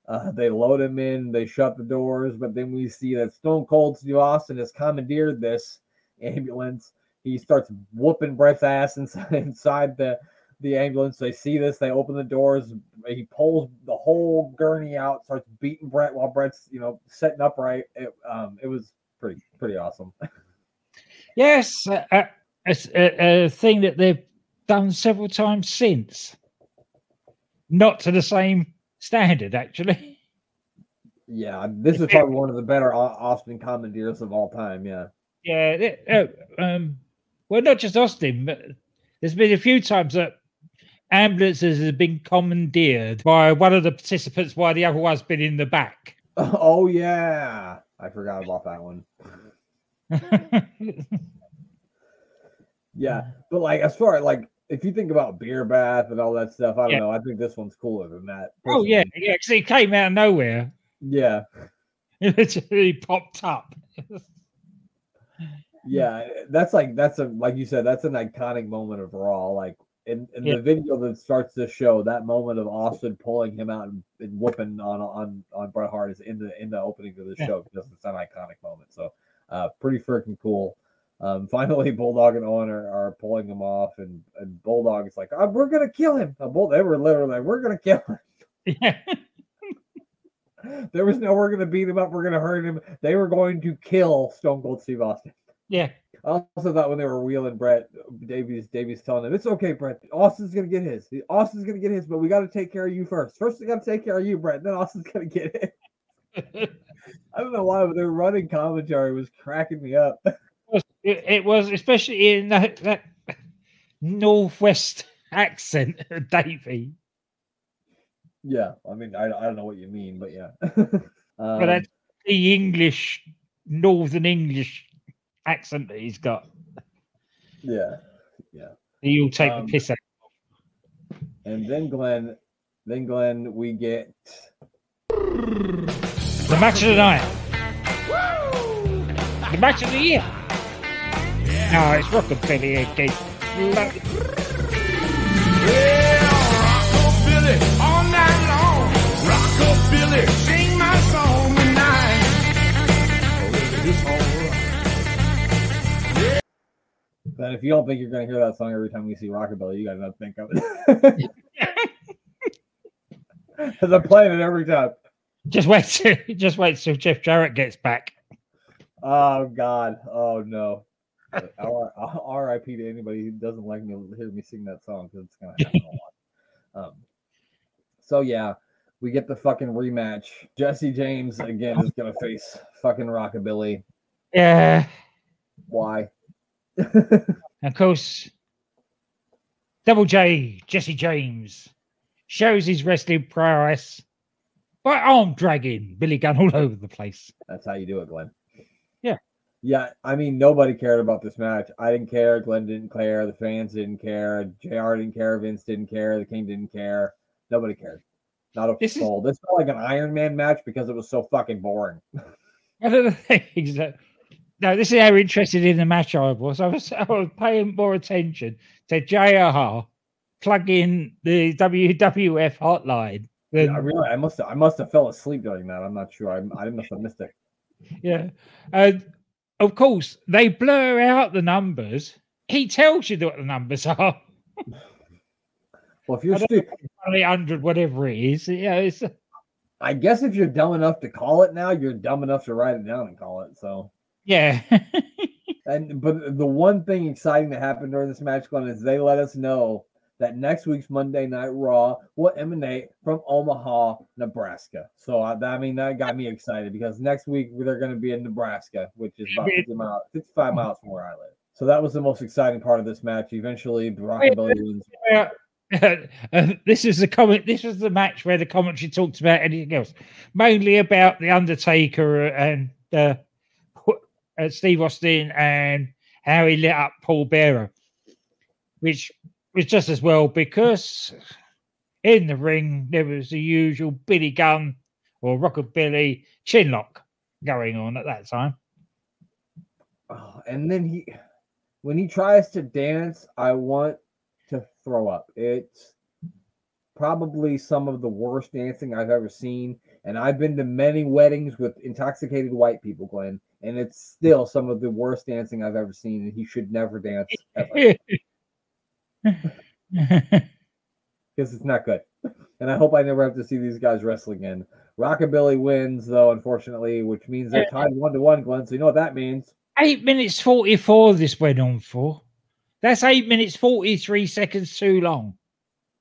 Uh, they load him in, they shut the doors, but then we see that Stone Cold Steve Austin has commandeered this ambulance. He starts whooping Bret's ass inside, inside the, the ambulance. They see this, they open the doors. He pulls the whole gurney out, starts beating Bret while Bret's, you know, setting upright. It, um, it was pretty, pretty awesome. Yes, uh, uh, it's a, a thing that they've done several times since. Not to the same standard, actually. yeah, this is probably one of the better Austin commandeers of all time. Yeah. Yeah. uh, um, well, not just Austin, but there's been a few times that ambulances have been commandeered by one of the participants while the other one's been in the back. Oh yeah, I forgot about that one. Yeah, but like as far as like if you think about beer bath and all that stuff, I don't Yeah. know. I think this one's cooler than that. oh, yeah. personally. Yeah. Because it came out of nowhere. yeah, It literally popped up. yeah. That's like that's a like you said, that's an iconic moment of Raw. Like in, in Yeah. the video that starts the show, that moment of Austin pulling him out and, and whooping on on on Bret Hart is in the in the opening of the Yeah. show because it's an iconic moment. So uh pretty freaking cool. Um, finally, Bulldog and Owen are, are pulling him off, and, and Bulldog is like, "Uh, "We're gonna kill him." Uh, Bull, they were literally like, "We're gonna kill him." yeah. There was no we're gonna beat him up, we're gonna hurt him. They were going to kill Stone Cold Steve Austin. Yeah. I also thought when they were wheeling Bret, Davey's Davey's telling him, It's okay, Bret. Austin's gonna get his. Austin's gonna get his, but we gotta take care of you first. First we gotta take care of you, Bret, then Austin's gonna get it. I don't know why, but their running commentary was cracking me up. was- it, it was especially in that, that northwest accent, Davey. yeah, I mean I, I don't know what you mean, but yeah. um, But that's the English, northern English accent that he's got. yeah. Yeah. You'll take Um, the piss out. And then Glenn then Glenn we get The match of the night. The match of the year. No, it's Rockabilly again. Yeah, rockabilly all night long. Rockabilly, But if you don't think you're going to hear that song every time we see Rockabilly, you got to think of it. Because I'm playing it every time. Just wait till just wait till Jeff Jarrett gets back. Oh God. Oh no. R.I.P. to anybody who doesn't like me hear me sing that song because it's going to happen a lot. Um, so yeah, we get the fucking rematch. Jesse James again is gonna face fucking Rockabilly. Yeah. Why? Of course, Double J, Jesse James, shows his wrestling prowess by arm dragging Billy Gunn all over the place. That's how you do it, Glenn. Yeah. Yeah, I mean, nobody cared about this match. I didn't care. Glenn didn't care. The fans didn't care. JR didn't care. Vince didn't care. The King didn't care. Nobody cared. Not a This is- soul. This felt like an Iron Man match because it was so fucking boring. One no, this is how interested in the match I was. I was I was paying more attention to JR plug in the WWF hotline. than- I really, I must, have, I must have fell asleep during that. I'm not sure. I, I must have missed it. Yeah. And of course, they blur out the numbers. He tells you what the numbers are. Well, if you're stupid, 800, whatever it is. Yeah, it's I guess if you're dumb enough to call it now, you're dumb enough to write it down and call it. So, yeah. and but the one thing exciting that happened during this match, Glenn, is they let us know that next week's Monday Night Raw will emanate from Omaha, Nebraska. So I, I mean, that got me excited because next week they're going to be in Nebraska, which is about 50 miles, 55 miles from where I live. So that was the most exciting part of this match. Eventually, Rockabilly wins. Yeah. Uh, this is the comment. This was the match where the commentary talked about anything else, mainly about the Undertaker and uh, uh, Steve Austin and how he lit up Paul Bearer, which was just as well because in the ring there was the usual Billy Gunn or Rockabilly chinlock going on at that time. Oh, and then he, when he tries to dance, I want to throw up. It's probably some of the worst dancing I've ever seen. And I've been to many weddings with intoxicated white people, Glenn, and it's still some of the worst dancing I've ever seen. And he should never dance ever because it's not good. And I hope I never have to see these guys wrestle again. Rockabilly wins, though, unfortunately, which means they're tied one to one, Glenn. So you know what that means. eight minutes 44 this went on for. That's eight minutes 43 seconds too long.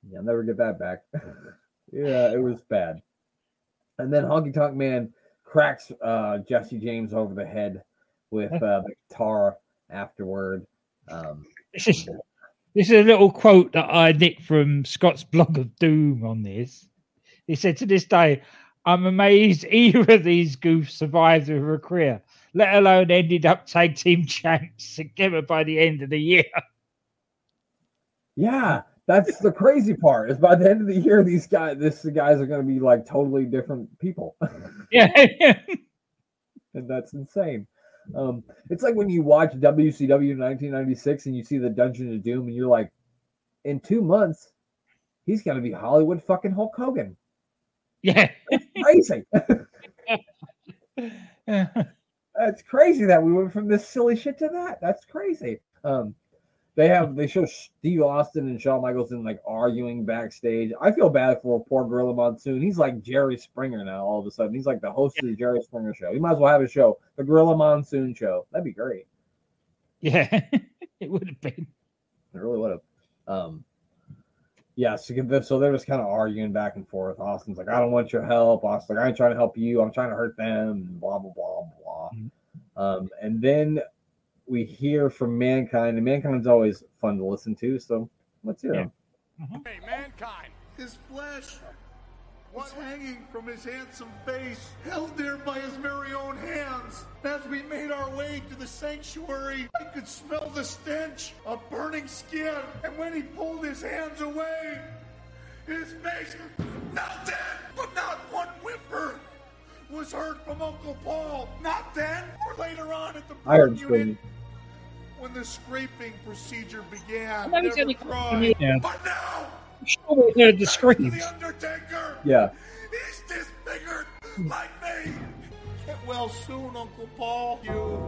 Yeah, I'll never get that back. yeah, it was bad. And then Honky Tonk Man cracks uh, Jesse James over the head with uh, the guitar afterward. Um, This is, this is a little quote that I nicked from Scott's blog of doom on this. He said, To this day, I'm amazed either of these goofs survived with a career, let alone ended up tag team champs together by the end of the year. yeah, that's the crazy part. Is by the end of the year, these guys, this the guys are going to be like totally different people, Yeah. and that's insane. Um, it's like when you watch WCW 1996 and you see the Dungeon of Doom, and you're like, in two months, he's going to be Hollywood fucking Hulk Hogan. yeah. Crazy. That's crazy that we went from this silly shit to that. That's crazy. Um, they have they show Steve Austin and Shawn Michaels in like arguing backstage. I feel bad for poor Gorilla Monsoon. He's like Jerry Springer now. All of a sudden, he's like the host of the Jerry Springer show. He might as well have a show, the Gorilla Monsoon show. That'd be great. yeah. it would have been. It really would have. Um, yeah, so, so they're just kind of arguing back and forth. Austin's like, I don't want your help. Austin's like, I ain't trying to help you. I'm trying to hurt them. And blah blah blah blah. Mhm. Um, and then we hear from Mankind, and Mankind's always fun to listen to. So let's hear Yeah. him. Mm-hmm. Hey, mankind. His flesh was hanging from his handsome face, held there by his very own hands. As we made our way to the sanctuary, I could smell the stench of burning skin. And when he pulled his hands away, his face, not dead, but not one whimper, was heard from Uncle Paul. Not then, or later on at the I heard when the scraping procedure began. I know he's Never cried. Yeah. But now, Sure we heard the screams. the Undertaker. Yeah, He's disfigured like me. Get well soon, Uncle Paul. You.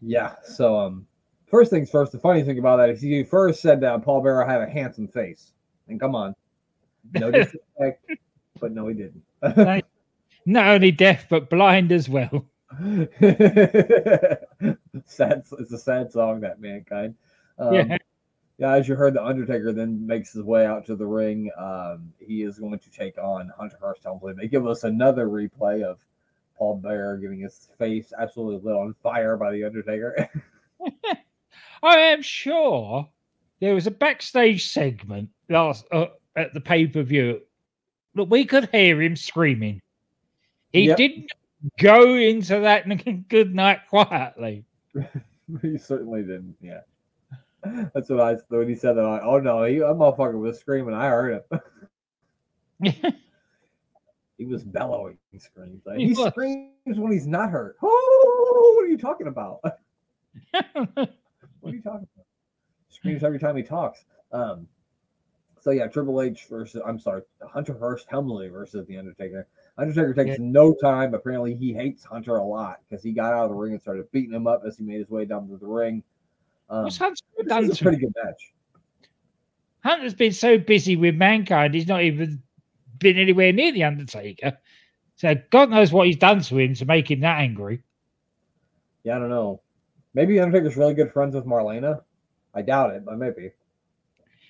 yeah. So um, first things first. The funny thing about that is he first said that Paul Bearer had a handsome face, and come on, no disrespect, but no, he didn't. Not only deaf, but blind as well. sad. It's a sad song that mankind. Um, Yeah. Yeah, as you heard, the Undertaker then makes his way out to the ring. Um, he is going to take on Hunter Hearst Helmsley. They give us another replay of Paul Bear getting his face absolutely lit on fire by the Undertaker. I am sure there was a backstage segment last uh, at the pay per view that we could hear him screaming. He Yep. didn't go into that good night quietly. he certainly didn't. Yeah, that's what I when he said that. I, oh no, he, that motherfucker was screaming. I heard him. He was bellowing screams. Like, He he screams when he's not hurt. Oh, what are you talking about? What are you talking about? Screams every time he talks. Um, so yeah, Triple H versus I'm sorry, Hunter Hearst Helmsley versus the Undertaker. Undertaker takes no time. Apparently, he hates Hunter a lot because he got out of the ring and started beating him up as he made his way down to the ring. Um, What's Hunter this done was a to pretty good match. Hunter's been so busy with mankind, he's not even been anywhere near the Undertaker. So God knows what he's done to him to make him that angry. Yeah, I don't know. Maybe Undertaker's really good friends with Marlena. I doubt it, but maybe.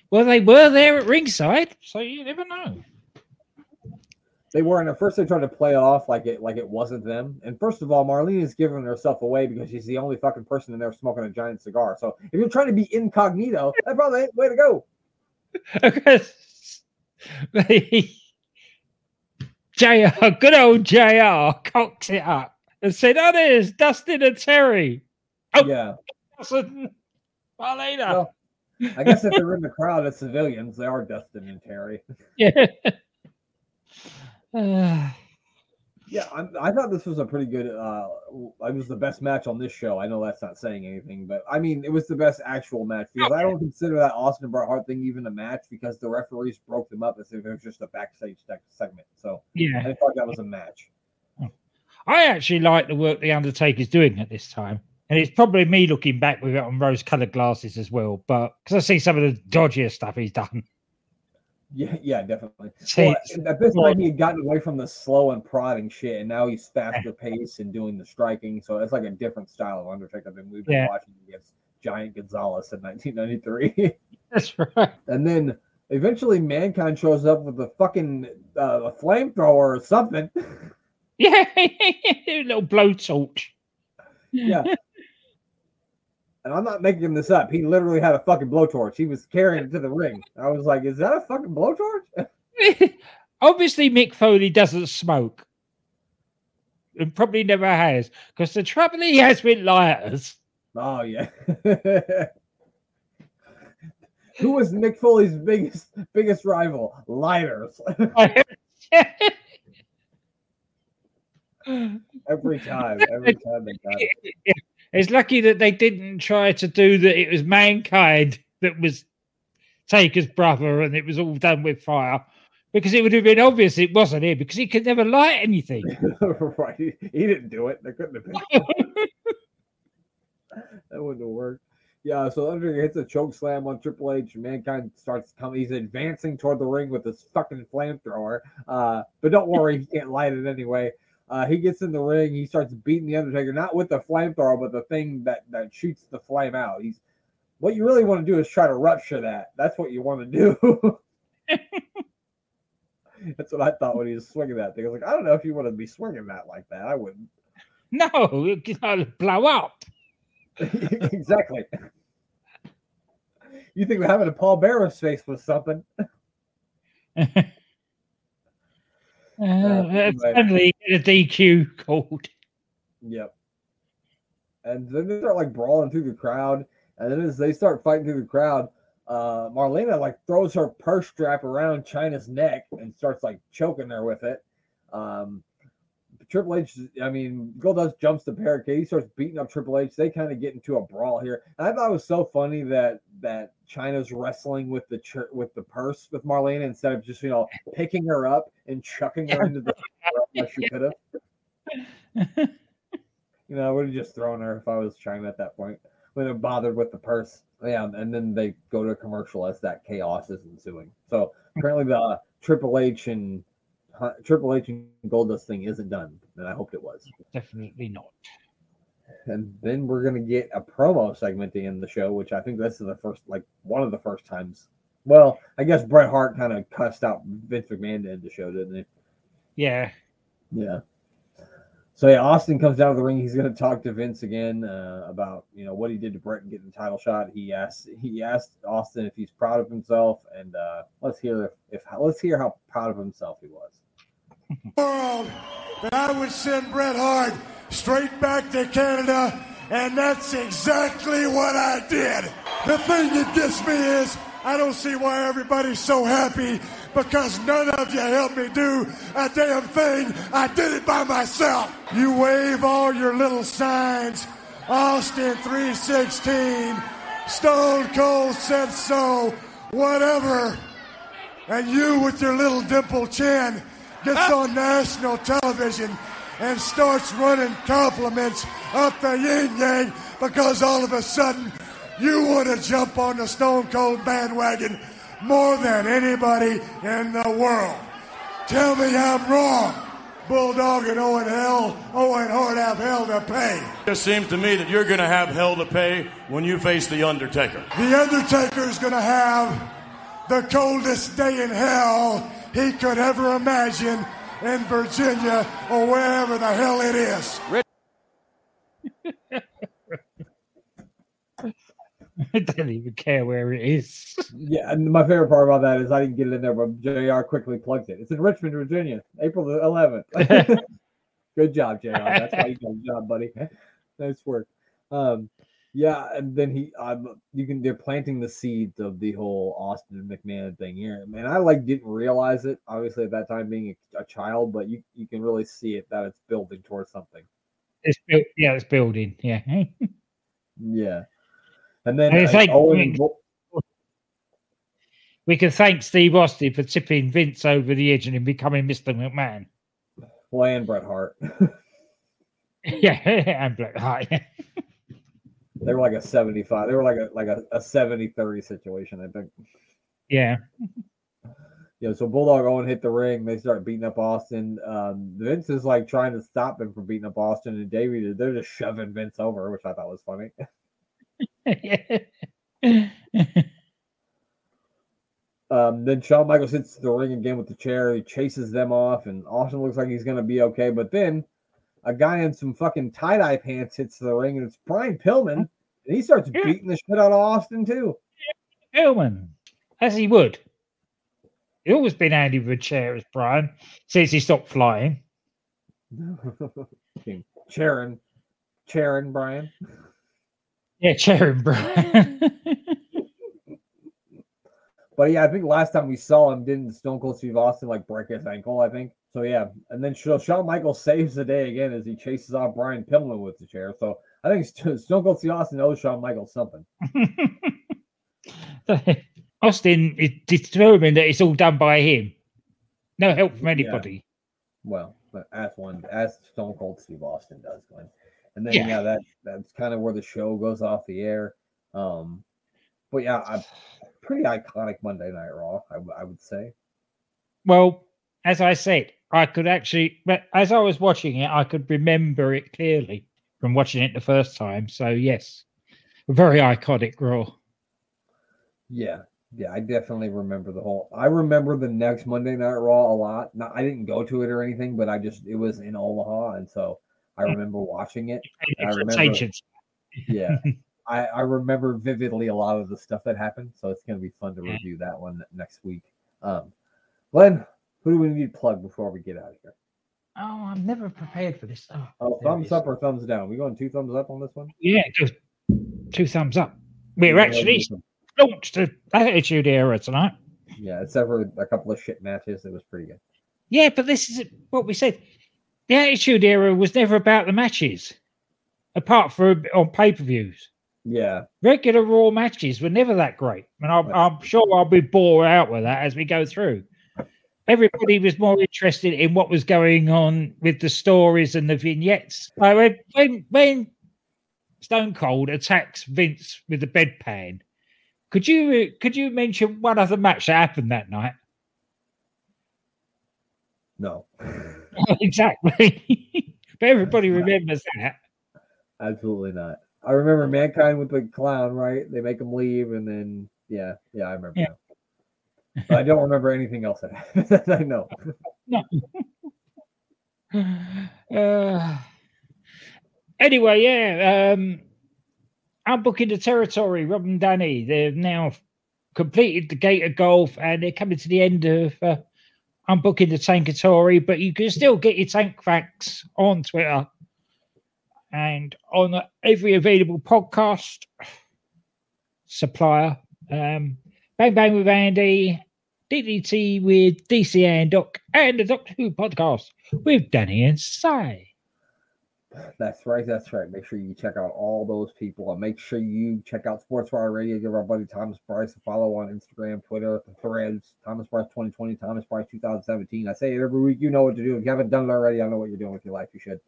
Well, they were there at ringside, so you never know. They were, and at first they tried to play it off like it like it wasn't them. And first of all, Marlena is giving herself away because she's the only fucking person in there smoking a giant cigar. So if you're trying to be incognito, that probably ain't the way to go. They, JR, good old JR, cocks it up and said, Oh, there's Dustin and Terry. Oh. Yeah. Dustin, Marlena. Well, I guess if they're in the crowd as civilians, they are Dustin and Terry. yeah. Uh, Yeah, I, I thought this was a pretty good. uh It was the best match on this show. I know that's not saying anything, but I mean, it was the best actual match because I don't consider that Austin Bret Hart thing even a match because the referees broke them up as if it was just a backstage segment. So yeah. I thought that was a match. I actually like the work the Undertaker's doing at this time. And it's probably me looking back with it on rose colored glasses as well. But because I see some of the dodgier stuff he's done. Yeah, yeah, definitely. Well, at this point, he had gotten away from the slow and prodding shit, and now he's faster pace and doing the striking. So it's like a different style of Undertaker than we've been Yeah. watching against Giant Gonzalez in 1993. that's right. and then eventually, Mankind shows up with a fucking uh, a flamethrower or something. Yeah. a little blowtorch. yeah. And I'm not making this up. He literally had a fucking blowtorch. He was carrying it to the ring. I was like, "Is that a fucking blowtorch?" Obviously, Mick Foley doesn't smoke. And probably never has. Because the trouble he has with lighters. Oh yeah. Who was Mick Foley's biggest biggest rival? Lighters. every time. Every time they got it. It's lucky that they didn't try to do that. It was mankind that was Taker's brother, and it was all done with fire, because it would have been obvious it wasn't him, because he could never light anything. right. He, didn't do it. There couldn't have been. that wouldn't have worked. Yeah, so Undertaker hits a choke slam on Triple H. Mankind starts coming. He's advancing toward the ring with his fucking flamethrower. Uh, but don't worry, he can't light it anyway. Uh, he gets in the ring. He starts beating the Undertaker, not with the flamethrower, but the thing that that shoots the flame out. He's what you really want to do is try to rupture that. That's what you want to do. That's what I thought when he was swinging that thing. I was like, I don't know if you want to be swinging that like that. I wouldn't. No, it could blow up. exactly. You think we're having a Paul Bearer's face was something? Uh. Finally, a DQ called. Yep. And then they start like brawling through the crowd, and then as they start fighting through the crowd, uh, Marlena like throws her purse strap around Chyna's neck and starts like choking her with it. Um, Triple H, I mean, Goldust jumps the barricade. He starts beating up Triple H. They kind of get into a brawl here. And I thought it was so funny that that Chyna's wrestling with the with the purse with Marlena instead of just you know picking her up and chucking her into the like she could have. You know, I would have just thrown her if I was Chyna at that point. Wouldn't have bothered with the purse. Yeah, and then they go to a commercial as that chaos is ensuing. So apparently the Triple H and Triple H and Goldust thing isn't done, and I hoped it was. Definitely not. And then we're gonna get a promo segment at the end the show, which I think this is the first, like one of the first times. Well, I guess Bret Hart kind of cussed out Vince McMahon to end the show, didn't he? Yeah. Yeah. So yeah, Austin comes out of the ring. He's going to talk to Vince again uh, about you know what he did to Bret and getting the title shot. He asked he asked Austin if he's proud of himself, and uh, let's hear if, if let's hear how proud of himself he was. World that I would send Bret Hart straight back to Canada, and that's exactly what I did. The thing that gets me is I don't see why everybody's so happy because none of you helped me do a damn thing. I did it by myself. You wave all your little signs. Austin 316, Stone Cold said so, whatever and you with your little dimple chin gets on national television and starts running compliments up the yin yang because all of a sudden you want to jump on the Stone Cold bandwagon more than anybody in the world. Tell me I'm wrong. Bulldog and Owen Hell, Owen Hart have hell to pay. It seems to me that you're going to have hell to pay when you face The Undertaker. The Undertaker's gonna have the coldest day in hell he could ever imagine in Virginia or wherever the hell it is. I don't even care where it is. Yeah, and my favorite part about that is I didn't get it in there, but JR quickly plugged it. It's in Richmond, Virginia, April the 11th. Good job, JR That's why you got a job, buddy. nice work. Um, yeah, and then he, um, you can, they're planting the seeds of the whole Austin McMahon thing here. And I like didn't realize it, obviously at that time being a, a child, but you you can really see it that it's building towards something. It's built, yeah, it's building. Yeah. Yeah, and then And it's uh, like- Owen, we can thank Steve Austin for tipping Vince over the edge and him becoming Mr. McMahon. well, and Bret Hart. yeah, and Bret Hart. They were like a 75. They were like a like a, a 70-30 situation, I think. yeah. Yeah, so Bulldog Owen hit the ring. They start beating up Austin. Um, Vince is like trying to stop him from beating up Austin, and Davey they're just shoving Vince over, which I thought was funny. Um, then Shawn Michaels hits the ring again with the chair. He chases them off, and Austin looks like he's gonna be okay. But then a guy in some fucking tie dye pants hits the ring, and it's Brian Pillman, and he starts Yeah. beating the shit out of Austin too. Pillman, as he would. He always been handy with a chair as Brian since he stopped flying. Fucking Charon, Charon, Brian. Yeah, chairing Brian. But yeah, I think last time we saw him, didn't Stone Cold Steve Austin like break his ankle? I think so. Yeah, and then Sha- Shawn Michaels saves the day again as he chases off Brian Pillman with the chair. So I think St- Stone Cold Steve Austin owes Shawn Michaels something. Austin is determined that it's all done by him. No help from anybody. Well, but as one as Stone Cold Steve Austin does, Glenn. And then Yeah. yeah, that that's kind of where the show goes off the air. Um, but yeah, a pretty iconic Monday Night Raw, I, w- I would say. Well, as I said, I could actually, but as I was watching it, I could remember it clearly from watching it the first time. So yes, a very iconic Raw. Yeah, yeah, I definitely remember the whole. I remember the next Monday Night Raw a lot. Not, I didn't go to it or anything, but I just it was in Omaha, and so I hmm. remember watching it. I remember- Yeah, I I remember vividly a lot of the stuff that happened, so it's gonna be fun to review that one next week. Um, Glenn, who do we need to plug before we get out of here? Oh, I'm never prepared for this. Oh, Oh, thumbs up or thumbs down? We going two thumbs up on this one? Yeah, just two thumbs up. We're actually launched the Attitude Era tonight. yeah, except for a couple of shit matches, it was pretty good. Yeah, but this is what we said. The Attitude Era was never about the matches, apart from on pay per views. Yeah, Regular Raw matches were never that great, and I'm, I'm sure I'll be bored out with that as we go through. Everybody was more interested in what was going on with the stories and the vignettes. When, when when Stone Cold attacks Vince with the bedpan, could you could you mention one other match that happened that night? no. exactly. but everybody remembers that. Absolutely not. I remember Mankind with the clown, right? They make him leave, and then yeah, yeah, I remember. Yeah. But I don't remember anything else that. I know. Uh, anyway, yeah. Um, I'm booking the territory. Rob and Danny. They've now completed the gate of golf, and they're coming to the end of. Uh, I'm booking the Tankatory, but you can still get your tank facts on Twitter and on every available podcast supplier. Um, Bang Bang with Andy, DDT with DC and Doc, and the Doctor Who podcast with Danny and Sai. That's right. That's right. Make sure you check out all those people and make sure you check out Sports Wire Radio. Give our buddy Thomas Price a follow on Instagram, Twitter, threads. Thomas Price 2020, Thomas Price 2017. I say it every week. You know what to do. If you haven't done it already, I know what you're doing with your life. You should.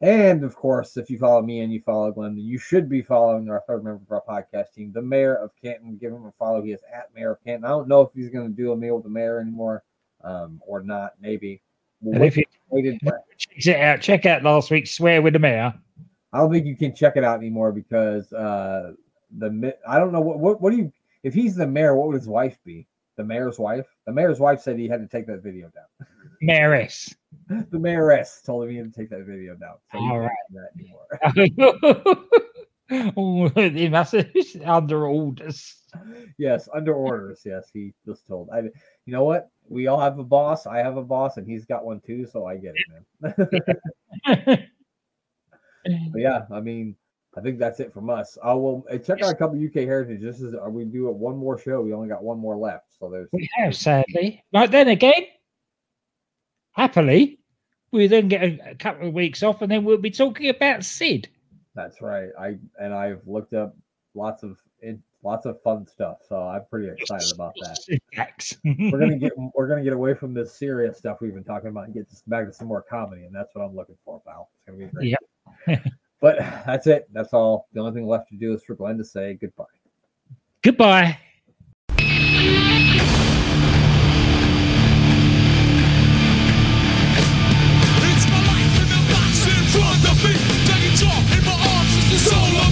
And of course, if you follow me and you follow Glenn, you should be following our third member of our podcast team, the mayor of Canton. Give him a follow. He is at mayor of Canton. I don't know if he's going to do a meal with the mayor anymore um, or not. Maybe. We'll And if you check it out, check out last week's Swear with the Mayor. I don't think you can check it out anymore because uh, the I don't know what, what what do you if he's the mayor, what would his wife be? The mayor's wife. The mayor's wife said he had to take that video down. Mayoress. the mayoress told had to take that video down. So All right. that anymore. he must have been under orders. yes, under orders. Yes, he just told. I, you know what? We all have a boss. I have a boss, and he's got one too. So I get it, man. but yeah, I mean, I think that's it from us. I will uh, check out a couple UK heritage. This is uh, we do it one more show. We only got one more left, so there's we have, sadly. But then again, happily, we then get a, a couple of weeks off and then we'll be talking about Sid. That's right. I and I've looked up lots of in, lots of fun stuff, so I'm pretty excited about that. We're gonna get we're gonna get away from this serious stuff we've been talking about and get back to some more comedy, and that's what I'm looking for, pal. It's gonna be great. Yep. but that's it. That's all. The only thing left to do is for Glenn to say goodbye. Goodbye.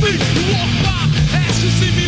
You walk by, ask to see me.